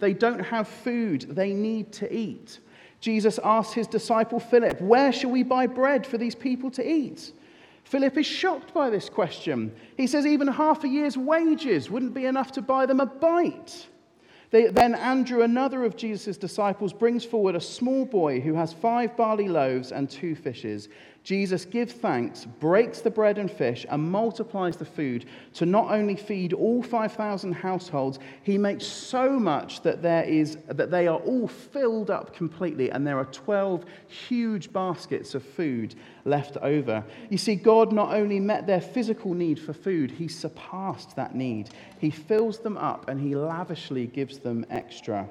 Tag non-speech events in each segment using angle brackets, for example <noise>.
They don't have food they need to eat. Jesus asked his disciple Philip, Where shall we buy bread for these people to eat? Philip is shocked by this question. He says even half a year's wages wouldn't be enough to buy them a bite. They, then Andrew, another of Jesus' disciples, brings forward a small boy who has five barley loaves and two fishes. Jesus gives thanks, breaks the bread and fish, and multiplies the food to not only feed all 5,000 households, he makes so much that, there is, that they are all filled up completely, and there are 12 huge baskets of food left over. You see, God not only met their physical need for food, he surpassed that need. He fills them up and he lavishly gives them extra.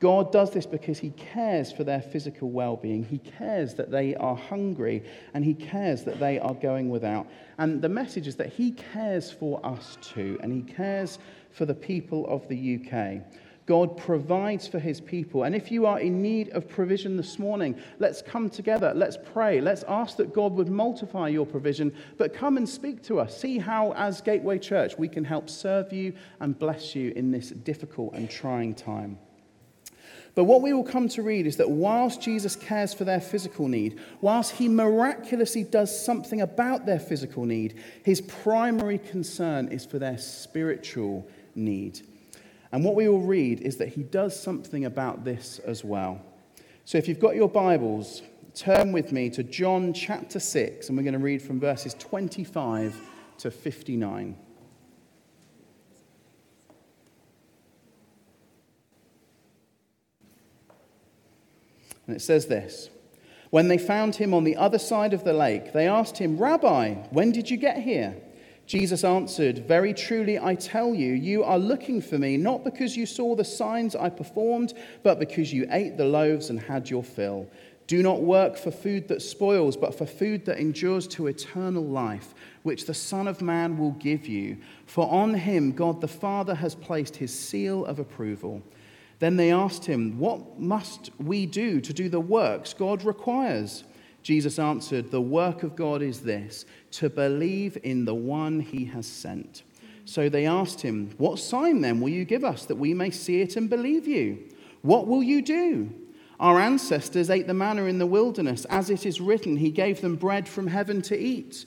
God does this because He cares for their physical well being. He cares that they are hungry and He cares that they are going without. And the message is that He cares for us too, and He cares for the people of the UK. God provides for his people. And if you are in need of provision this morning, let's come together. Let's pray. Let's ask that God would multiply your provision. But come and speak to us. See how, as Gateway Church, we can help serve you and bless you in this difficult and trying time. But what we will come to read is that whilst Jesus cares for their physical need, whilst he miraculously does something about their physical need, his primary concern is for their spiritual need. And what we will read is that he does something about this as well. So if you've got your Bibles, turn with me to John chapter 6, and we're going to read from verses 25 to 59. And it says this When they found him on the other side of the lake, they asked him, Rabbi, when did you get here? Jesus answered, Very truly I tell you, you are looking for me not because you saw the signs I performed, but because you ate the loaves and had your fill. Do not work for food that spoils, but for food that endures to eternal life, which the Son of Man will give you. For on him God the Father has placed his seal of approval. Then they asked him, What must we do to do the works God requires? Jesus answered, The work of God is this, to believe in the one he has sent. So they asked him, What sign then will you give us that we may see it and believe you? What will you do? Our ancestors ate the manna in the wilderness. As it is written, He gave them bread from heaven to eat.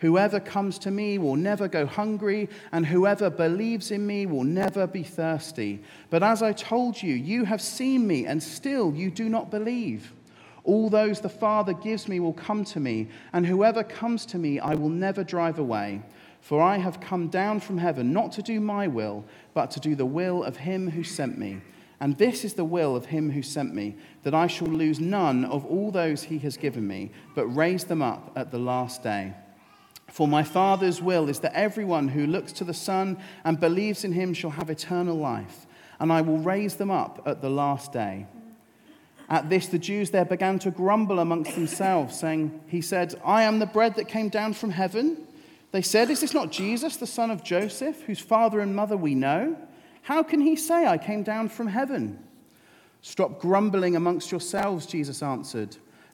Whoever comes to me will never go hungry, and whoever believes in me will never be thirsty. But as I told you, you have seen me, and still you do not believe. All those the Father gives me will come to me, and whoever comes to me I will never drive away. For I have come down from heaven not to do my will, but to do the will of him who sent me. And this is the will of him who sent me, that I shall lose none of all those he has given me, but raise them up at the last day. For my Father's will is that everyone who looks to the Son and believes in him shall have eternal life, and I will raise them up at the last day. At this, the Jews there began to grumble amongst themselves, saying, He said, I am the bread that came down from heaven. They said, Is this not Jesus, the son of Joseph, whose father and mother we know? How can he say, I came down from heaven? Stop grumbling amongst yourselves, Jesus answered.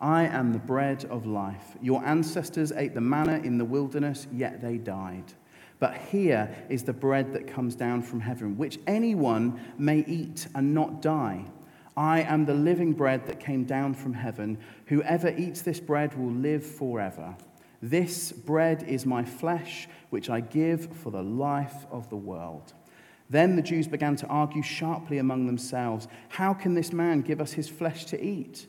I am the bread of life. Your ancestors ate the manna in the wilderness, yet they died. But here is the bread that comes down from heaven, which anyone may eat and not die. I am the living bread that came down from heaven. Whoever eats this bread will live forever. This bread is my flesh, which I give for the life of the world. Then the Jews began to argue sharply among themselves How can this man give us his flesh to eat?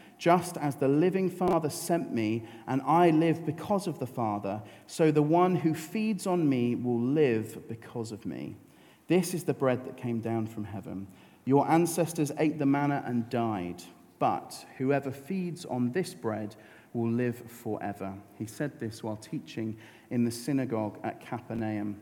Just as the living Father sent me, and I live because of the Father, so the one who feeds on me will live because of me. This is the bread that came down from heaven. Your ancestors ate the manna and died. But whoever feeds on this bread will live forever. He said this while teaching in the synagogue at Capernaum.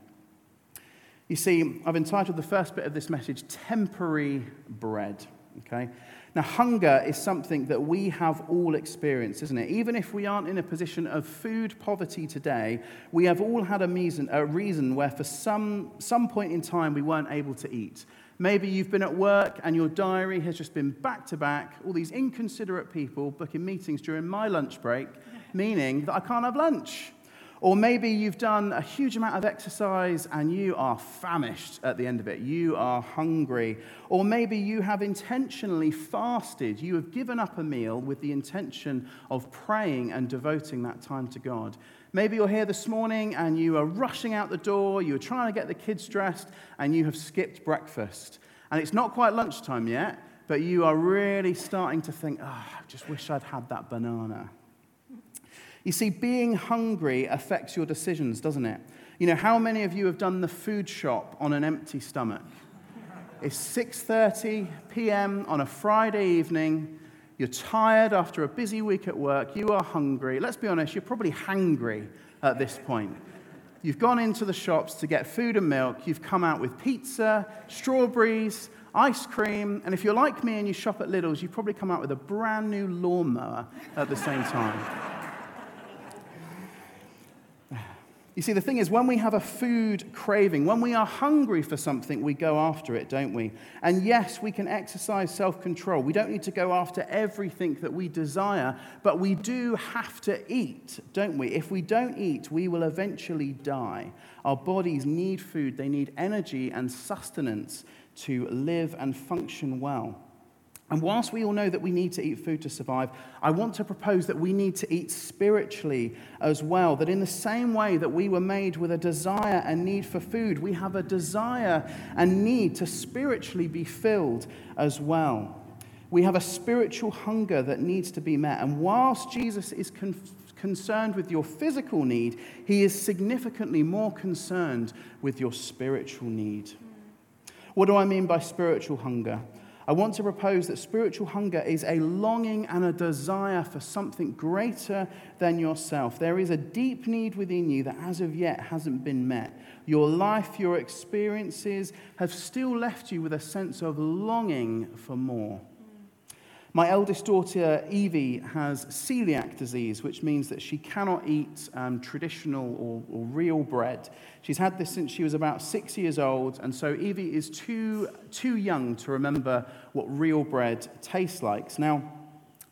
You see, I've entitled the first bit of this message Temporary Bread. Okay? Now, hunger is something that we have all experienced, isn't it? Even if we aren't in a position of food poverty today, we have all had a reason, a reason where, for some, some point in time, we weren't able to eat. Maybe you've been at work and your diary has just been back to back, all these inconsiderate people booking meetings during my lunch break, meaning that I can't have lunch. Or maybe you've done a huge amount of exercise and you are famished at the end of it. You are hungry. Or maybe you have intentionally fasted. You have given up a meal with the intention of praying and devoting that time to God. Maybe you're here this morning and you are rushing out the door, you are trying to get the kids dressed, and you have skipped breakfast. And it's not quite lunchtime yet, but you are really starting to think, oh, I just wish I'd had that banana. You see, being hungry affects your decisions, doesn't it? You know, how many of you have done the food shop on an empty stomach? It's 6:30 p.m. on a Friday evening you're tired after a busy week at work. You are hungry. Let's be honest, you're probably hangry at this point. You've gone into the shops to get food and milk. You've come out with pizza, strawberries, ice cream, and if you're like me and you shop at Lidl's, you've probably come out with a brand new lawnmower at the same time. You see, the thing is, when we have a food craving, when we are hungry for something, we go after it, don't we? And yes, we can exercise self control. We don't need to go after everything that we desire, but we do have to eat, don't we? If we don't eat, we will eventually die. Our bodies need food, they need energy and sustenance to live and function well. And whilst we all know that we need to eat food to survive, I want to propose that we need to eat spiritually as well. That in the same way that we were made with a desire and need for food, we have a desire and need to spiritually be filled as well. We have a spiritual hunger that needs to be met. And whilst Jesus is con- concerned with your physical need, he is significantly more concerned with your spiritual need. What do I mean by spiritual hunger? I want to propose that spiritual hunger is a longing and a desire for something greater than yourself. There is a deep need within you that as of yet hasn't been met. Your life, your experiences have still left you with a sense of longing for more. My eldest daughter, Evie, has celiac disease, which means that she cannot eat um, traditional or, or, real bread. She's had this since she was about six years old, and so Evie is too, too young to remember what real bread tastes like.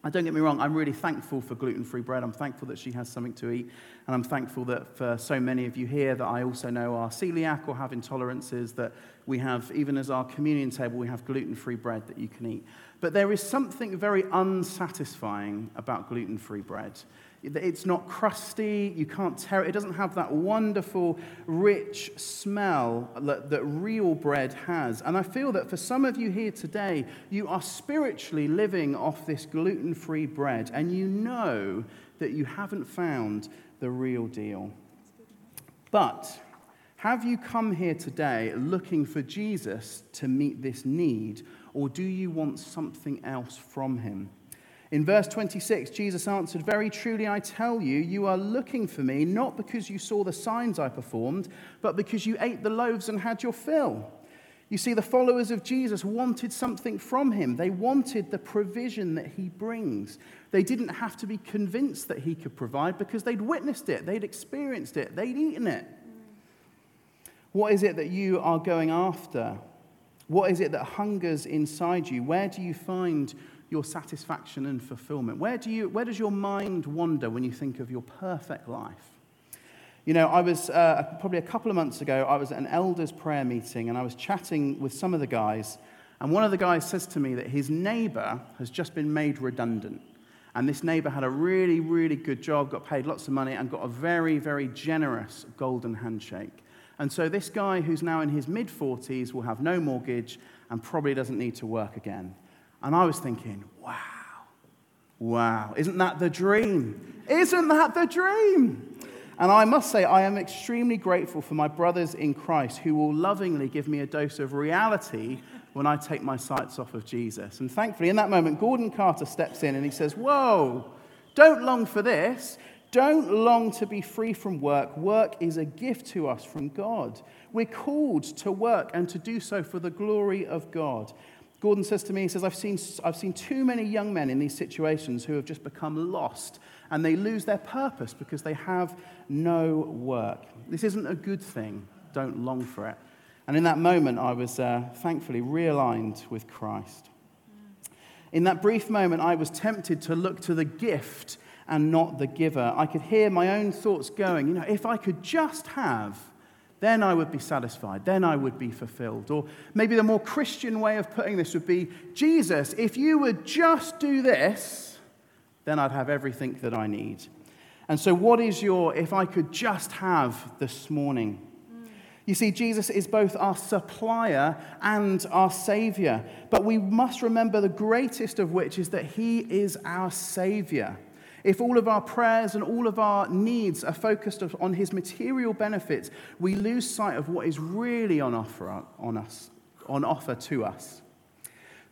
Now, don't get me wrong, I'm really thankful for gluten free bread. I'm thankful that she has something to eat. And I'm thankful that for so many of you here that I also know are celiac or have intolerances, that we have, even as our communion table, we have gluten free bread that you can eat. But there is something very unsatisfying about gluten free bread. It's not crusty, you can't tear it, it doesn't have that wonderful, rich smell that, that, real bread has. And I feel that for some of you here today, you are spiritually living off this gluten free bread, and you know that you haven't found the real deal. But have you come here today looking for Jesus to meet this need, or do you want something else from him? In verse 26, Jesus answered, Very truly I tell you, you are looking for me not because you saw the signs I performed, but because you ate the loaves and had your fill. You see, the followers of Jesus wanted something from him. They wanted the provision that he brings. They didn't have to be convinced that he could provide because they'd witnessed it, they'd experienced it, they'd eaten it. What is it that you are going after? What is it that hungers inside you? Where do you find your satisfaction and fulfillment? Where, do you, where does your mind wander when you think of your perfect life? You know, I was uh, probably a couple of months ago, I was at an elders' prayer meeting and I was chatting with some of the guys. And one of the guys says to me that his neighbor has just been made redundant. And this neighbor had a really, really good job, got paid lots of money, and got a very, very generous golden handshake. And so this guy who's now in his mid 40s will have no mortgage and probably doesn't need to work again. And I was thinking, wow, wow, isn't that the dream? Isn't that the dream? And I must say, I am extremely grateful for my brothers in Christ who will lovingly give me a dose of reality when I take my sights off of Jesus. And thankfully, in that moment, Gordon Carter steps in and he says, Whoa, don't long for this. Don't long to be free from work. Work is a gift to us from God. We're called to work and to do so for the glory of God. Gordon says to me, he says, I've seen, I've seen too many young men in these situations who have just become lost and they lose their purpose because they have no work. This isn't a good thing. Don't long for it. And in that moment, I was uh, thankfully realigned with Christ. In that brief moment, I was tempted to look to the gift and not the giver. I could hear my own thoughts going, you know, if I could just have, then I would be satisfied, then I would be fulfilled. Or maybe the more Christian way of putting this would be Jesus, if you would just do this, then I'd have everything that I need. And so, what is your if I could just have this morning? You see, Jesus is both our supplier and our savior. But we must remember the greatest of which is that he is our savior. If all of our prayers and all of our needs are focused on his material benefits, we lose sight of what is really on offer, on us, on offer to us.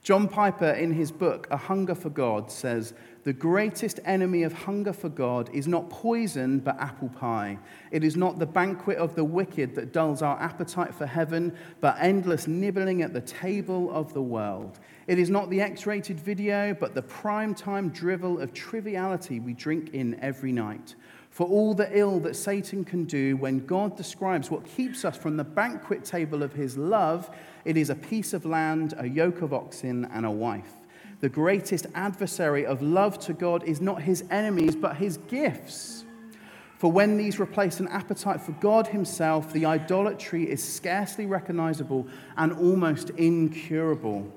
John Piper, in his book, A Hunger for God, says, The greatest enemy of hunger for God is not poison, but apple pie. It is not the banquet of the wicked that dulls our appetite for heaven, but endless nibbling at the table of the world. It is not the X rated video, but the prime time drivel of triviality we drink in every night. For all the ill that Satan can do, when God describes what keeps us from the banquet table of his love, it is a piece of land, a yoke of oxen, and a wife. The greatest adversary of love to God is not his enemies, but his gifts. For when these replace an appetite for God himself, the idolatry is scarcely recognizable and almost incurable.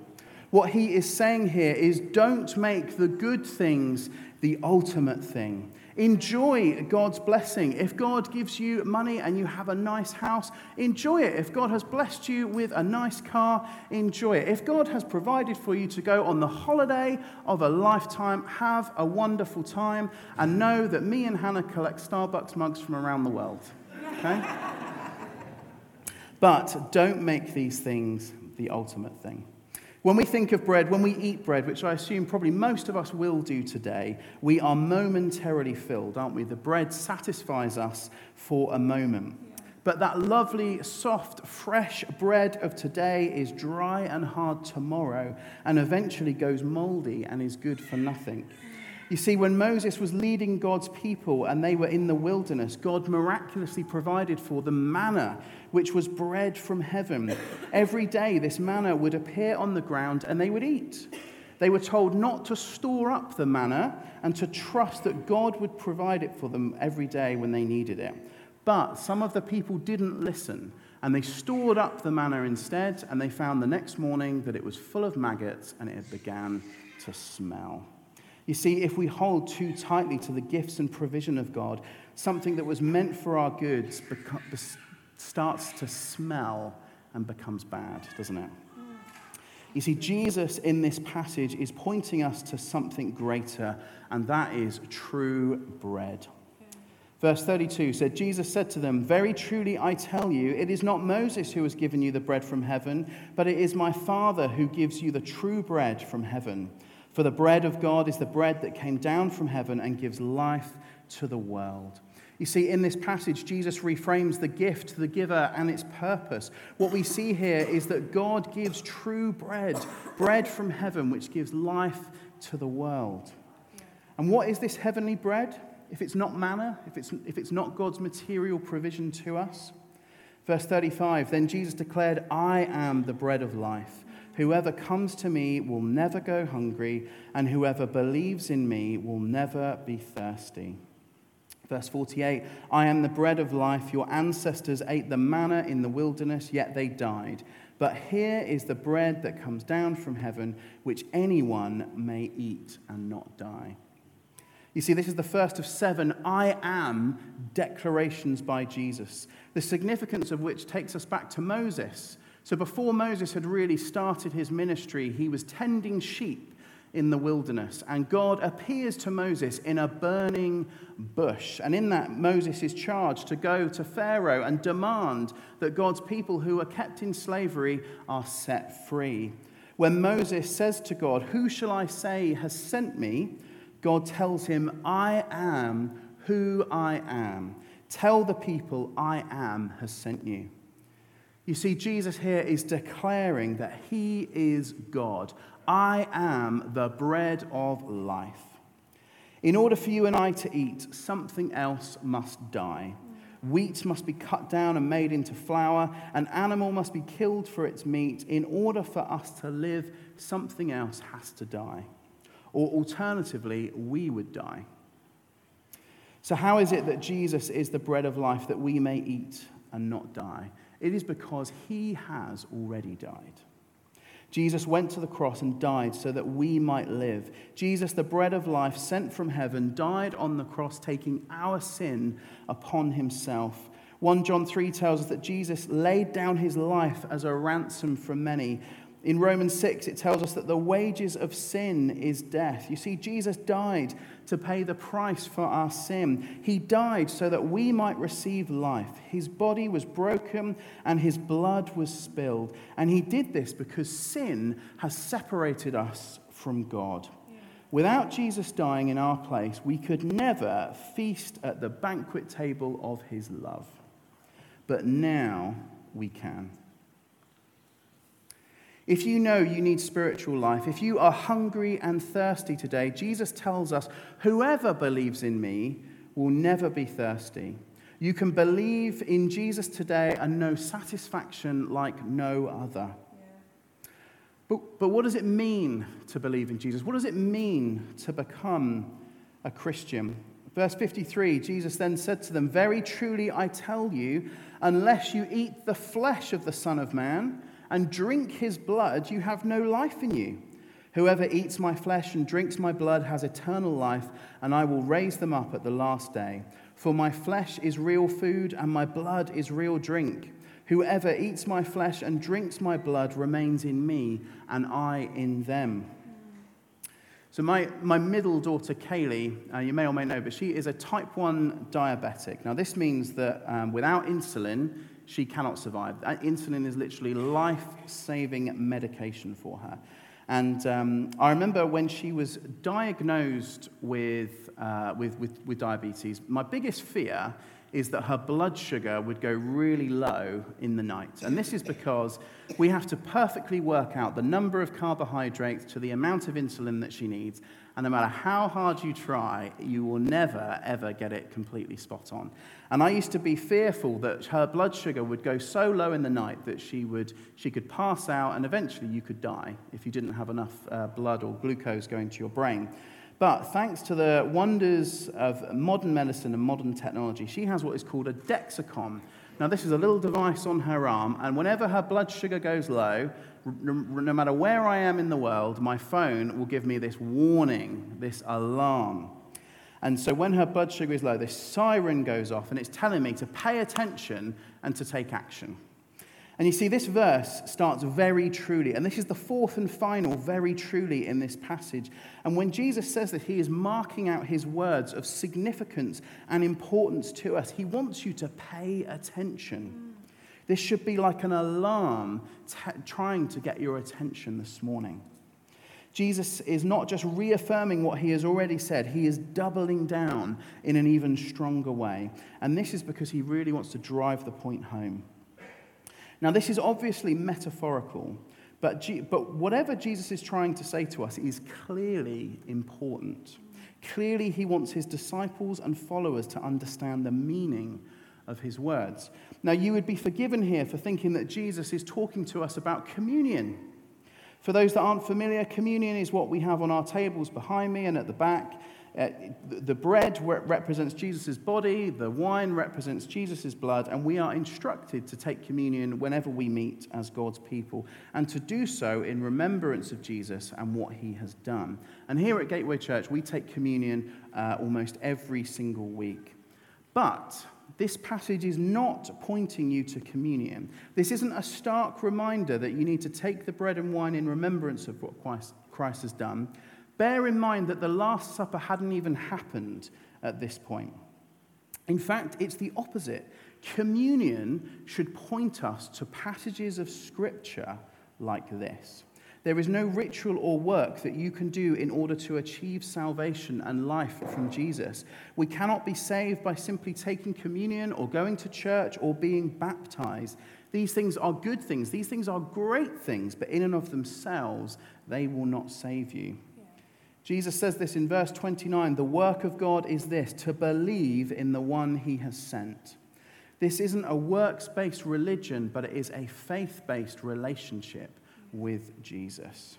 What he is saying here is don't make the good things the ultimate thing. Enjoy God's blessing. If God gives you money and you have a nice house, enjoy it. If God has blessed you with a nice car, enjoy it. If God has provided for you to go on the holiday of a lifetime, have a wonderful time and know that me and Hannah collect Starbucks mugs from around the world. Okay? <laughs> but don't make these things the ultimate thing. When we think of bread, when we eat bread, which I assume probably most of us will do today, we are momentarily filled, aren't we? The bread satisfies us for a moment. But that lovely, soft, fresh bread of today is dry and hard tomorrow and eventually goes moldy and is good for nothing. You see, when Moses was leading God's people and they were in the wilderness, God miraculously provided for them manna, which was bread from heaven. Every day, this manna would appear on the ground and they would eat. They were told not to store up the manna and to trust that God would provide it for them every day when they needed it. But some of the people didn't listen and they stored up the manna instead, and they found the next morning that it was full of maggots and it began to smell. You see, if we hold too tightly to the gifts and provision of God, something that was meant for our goods starts to smell and becomes bad, doesn't it? You see, Jesus in this passage is pointing us to something greater, and that is true bread. Verse 32 said, Jesus said to them, Very truly I tell you, it is not Moses who has given you the bread from heaven, but it is my Father who gives you the true bread from heaven. For the bread of God is the bread that came down from heaven and gives life to the world. You see, in this passage, Jesus reframes the gift, the giver, and its purpose. What we see here is that God gives true bread, bread from heaven, which gives life to the world. And what is this heavenly bread? If it's not manna, if it's, if it's not God's material provision to us? Verse 35 Then Jesus declared, I am the bread of life. Whoever comes to me will never go hungry, and whoever believes in me will never be thirsty. Verse 48 I am the bread of life. Your ancestors ate the manna in the wilderness, yet they died. But here is the bread that comes down from heaven, which anyone may eat and not die. You see, this is the first of seven I am declarations by Jesus, the significance of which takes us back to Moses. So before Moses had really started his ministry, he was tending sheep in the wilderness. And God appears to Moses in a burning bush. And in that, Moses is charged to go to Pharaoh and demand that God's people who are kept in slavery are set free. When Moses says to God, Who shall I say has sent me? God tells him, I am who I am. Tell the people, I am has sent you. You see, Jesus here is declaring that he is God. I am the bread of life. In order for you and I to eat, something else must die. Wheat must be cut down and made into flour. An animal must be killed for its meat. In order for us to live, something else has to die. Or alternatively, we would die. So, how is it that Jesus is the bread of life that we may eat and not die? It is because he has already died. Jesus went to the cross and died so that we might live. Jesus, the bread of life, sent from heaven, died on the cross, taking our sin upon himself. 1 John 3 tells us that Jesus laid down his life as a ransom for many. In Romans 6, it tells us that the wages of sin is death. You see, Jesus died to pay the price for our sin. He died so that we might receive life. His body was broken and his blood was spilled. And he did this because sin has separated us from God. Without Jesus dying in our place, we could never feast at the banquet table of his love. But now we can. If you know you need spiritual life, if you are hungry and thirsty today, Jesus tells us, Whoever believes in me will never be thirsty. You can believe in Jesus today and know satisfaction like no other. Yeah. But, but what does it mean to believe in Jesus? What does it mean to become a Christian? Verse 53 Jesus then said to them, Very truly I tell you, unless you eat the flesh of the Son of Man, and drink his blood, you have no life in you. Whoever eats my flesh and drinks my blood has eternal life, and I will raise them up at the last day. For my flesh is real food, and my blood is real drink. Whoever eats my flesh and drinks my blood remains in me, and I in them. So, my, my middle daughter, Kaylee, uh, you may or may not know, but she is a type 1 diabetic. Now, this means that um, without insulin, she cannot survive. Insulin is literally life saving medication for her. And um, I remember when she was diagnosed with, uh, with, with, with diabetes, my biggest fear is that her blood sugar would go really low in the night. And this is because we have to perfectly work out the number of carbohydrates to the amount of insulin that she needs. And no matter how hard you try, you will never, ever get it completely spot on. And I used to be fearful that her blood sugar would go so low in the night that she, would, she could pass out and eventually you could die if you didn't have enough uh, blood or glucose going to your brain. But thanks to the wonders of modern medicine and modern technology, she has what is called a Dexcom. Now, this is a little device on her arm, and whenever her blood sugar goes low, no matter where I am in the world, my phone will give me this warning, this alarm. And so when her blood sugar is low, this siren goes off, and it's telling me to pay attention and to take action. And you see, this verse starts very truly, and this is the fourth and final very truly in this passage. And when Jesus says that he is marking out his words of significance and importance to us, he wants you to pay attention. This should be like an alarm t- trying to get your attention this morning. Jesus is not just reaffirming what he has already said, he is doubling down in an even stronger way. And this is because he really wants to drive the point home. Now, this is obviously metaphorical, but, G- but whatever Jesus is trying to say to us is clearly important. Clearly, he wants his disciples and followers to understand the meaning of his words. Now, you would be forgiven here for thinking that Jesus is talking to us about communion. For those that aren't familiar, communion is what we have on our tables behind me and at the back. Uh, the bread represents Jesus' body, the wine represents Jesus' blood, and we are instructed to take communion whenever we meet as God's people, and to do so in remembrance of Jesus and what he has done. And here at Gateway Church, we take communion uh, almost every single week. But this passage is not pointing you to communion. This isn't a stark reminder that you need to take the bread and wine in remembrance of what Christ, Christ has done. Bear in mind that the Last Supper hadn't even happened at this point. In fact, it's the opposite. Communion should point us to passages of Scripture like this. There is no ritual or work that you can do in order to achieve salvation and life from Jesus. We cannot be saved by simply taking communion or going to church or being baptized. These things are good things, these things are great things, but in and of themselves, they will not save you. Jesus says this in verse 29 the work of God is this, to believe in the one he has sent. This isn't a works based religion, but it is a faith based relationship with Jesus.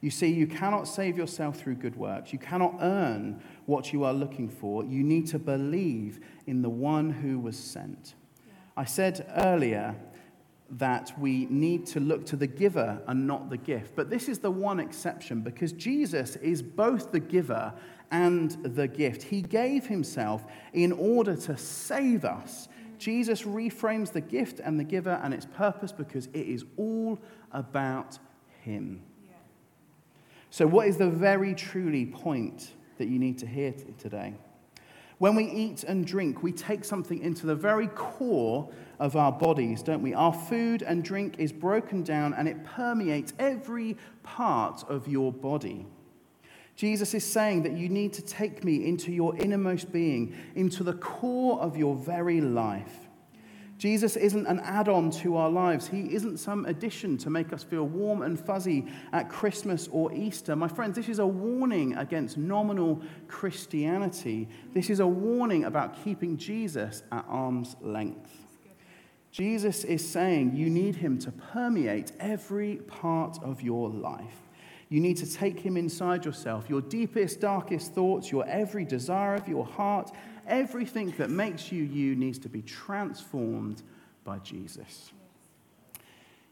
You see, you cannot save yourself through good works. You cannot earn what you are looking for. You need to believe in the one who was sent. I said earlier that we need to look to the giver and not the gift. But this is the one exception because Jesus is both the giver and the gift. He gave himself in order to save us. Jesus reframes the gift and the giver and its purpose because it is all about him. So, what is the very truly point that you need to hear today? When we eat and drink, we take something into the very core of our bodies, don't we? Our food and drink is broken down and it permeates every part of your body. Jesus is saying that you need to take me into your innermost being, into the core of your very life. Jesus isn't an add on to our lives. He isn't some addition to make us feel warm and fuzzy at Christmas or Easter. My friends, this is a warning against nominal Christianity. This is a warning about keeping Jesus at arm's length. Jesus is saying you need him to permeate every part of your life. You need to take him inside yourself, your deepest, darkest thoughts, your every desire of your heart, everything that makes you you needs to be transformed by Jesus.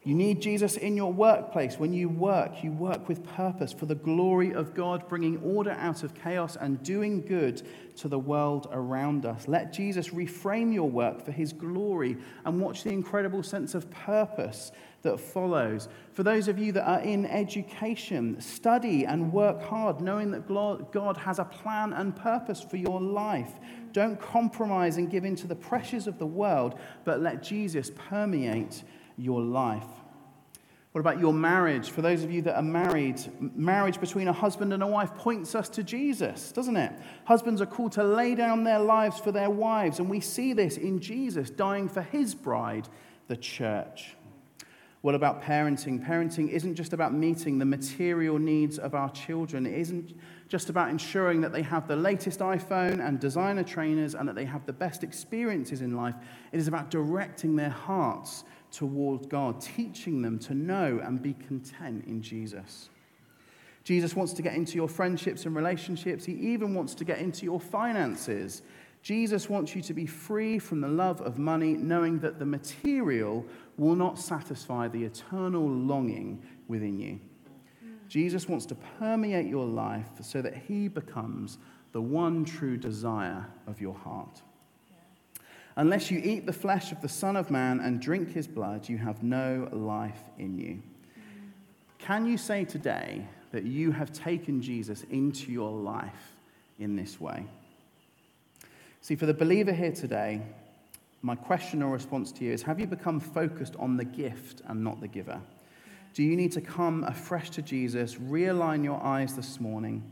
You need Jesus in your workplace. When you work, you work with purpose for the glory of God, bringing order out of chaos and doing good to the world around us. Let Jesus reframe your work for his glory and watch the incredible sense of purpose that follows. For those of you that are in education, study and work hard, knowing that God has a plan and purpose for your life. Don't compromise and give in to the pressures of the world, but let Jesus permeate your life. What about your marriage? For those of you that are married, marriage between a husband and a wife points us to Jesus, doesn't it? Husbands are called to lay down their lives for their wives, and we see this in Jesus dying for his bride, the church. What about parenting? Parenting isn't just about meeting the material needs of our children. It isn't just about ensuring that they have the latest iPhone and designer trainers and that they have the best experiences in life. It is about directing their hearts toward God, teaching them to know and be content in Jesus. Jesus wants to get into your friendships and relationships. He even wants to get into your finances. Jesus wants you to be free from the love of money, knowing that the material will not satisfy the eternal longing within you. Jesus wants to permeate your life so that he becomes the one true desire of your heart. Unless you eat the flesh of the Son of Man and drink his blood, you have no life in you. Can you say today that you have taken Jesus into your life in this way? See, for the believer here today, my question or response to you is Have you become focused on the gift and not the giver? Do you need to come afresh to Jesus, realign your eyes this morning?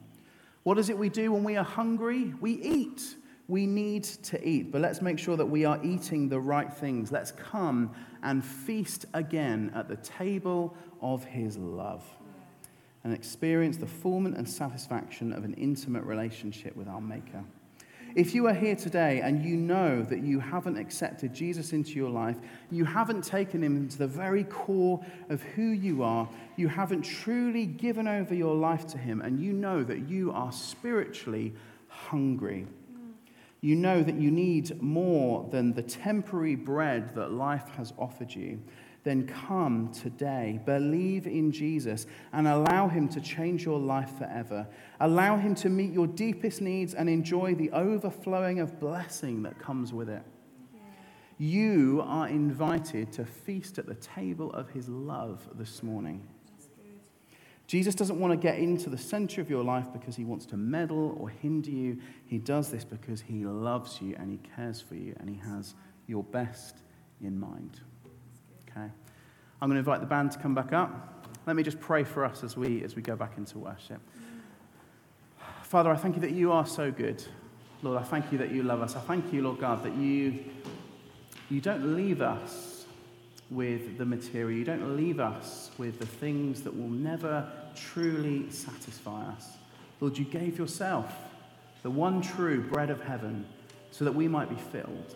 What is it we do when we are hungry? We eat. We need to eat, but let's make sure that we are eating the right things. Let's come and feast again at the table of his love and experience the fulfillment and satisfaction of an intimate relationship with our Maker. If you are here today and you know that you haven't accepted Jesus into your life, you haven't taken him into the very core of who you are, you haven't truly given over your life to him, and you know that you are spiritually hungry. You know that you need more than the temporary bread that life has offered you then come today, believe in Jesus, and allow Him to change your life forever. Allow Him to meet your deepest needs and enjoy the overflowing of blessing that comes with it. You are invited to feast at the table of His love this morning. Jesus doesn't want to get into the center of your life because he wants to meddle or hinder you. He does this because he loves you and he cares for you and he has your best in mind. Okay? I'm going to invite the band to come back up. Let me just pray for us as we, as we go back into worship. Father, I thank you that you are so good. Lord, I thank you that you love us. I thank you, Lord God, that you, you don't leave us with the material. You don't leave us with the things that will never truly satisfy us. Lord, you gave yourself, the one true bread of heaven, so that we might be filled,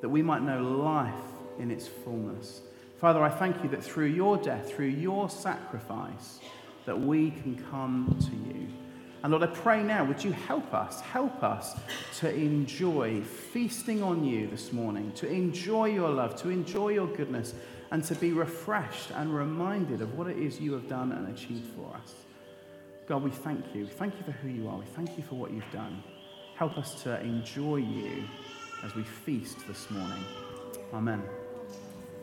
that we might know life in its fullness. Father, I thank you that through your death, through your sacrifice, that we can come to you. And Lord, I pray now, would you help us, help us to enjoy feasting on you this morning, to enjoy your love, to enjoy your goodness, and to be refreshed and reminded of what it is you have done and achieved for us. God, we thank you. Thank you for who you are. We thank you for what you've done. Help us to enjoy you as we feast this morning. Amen.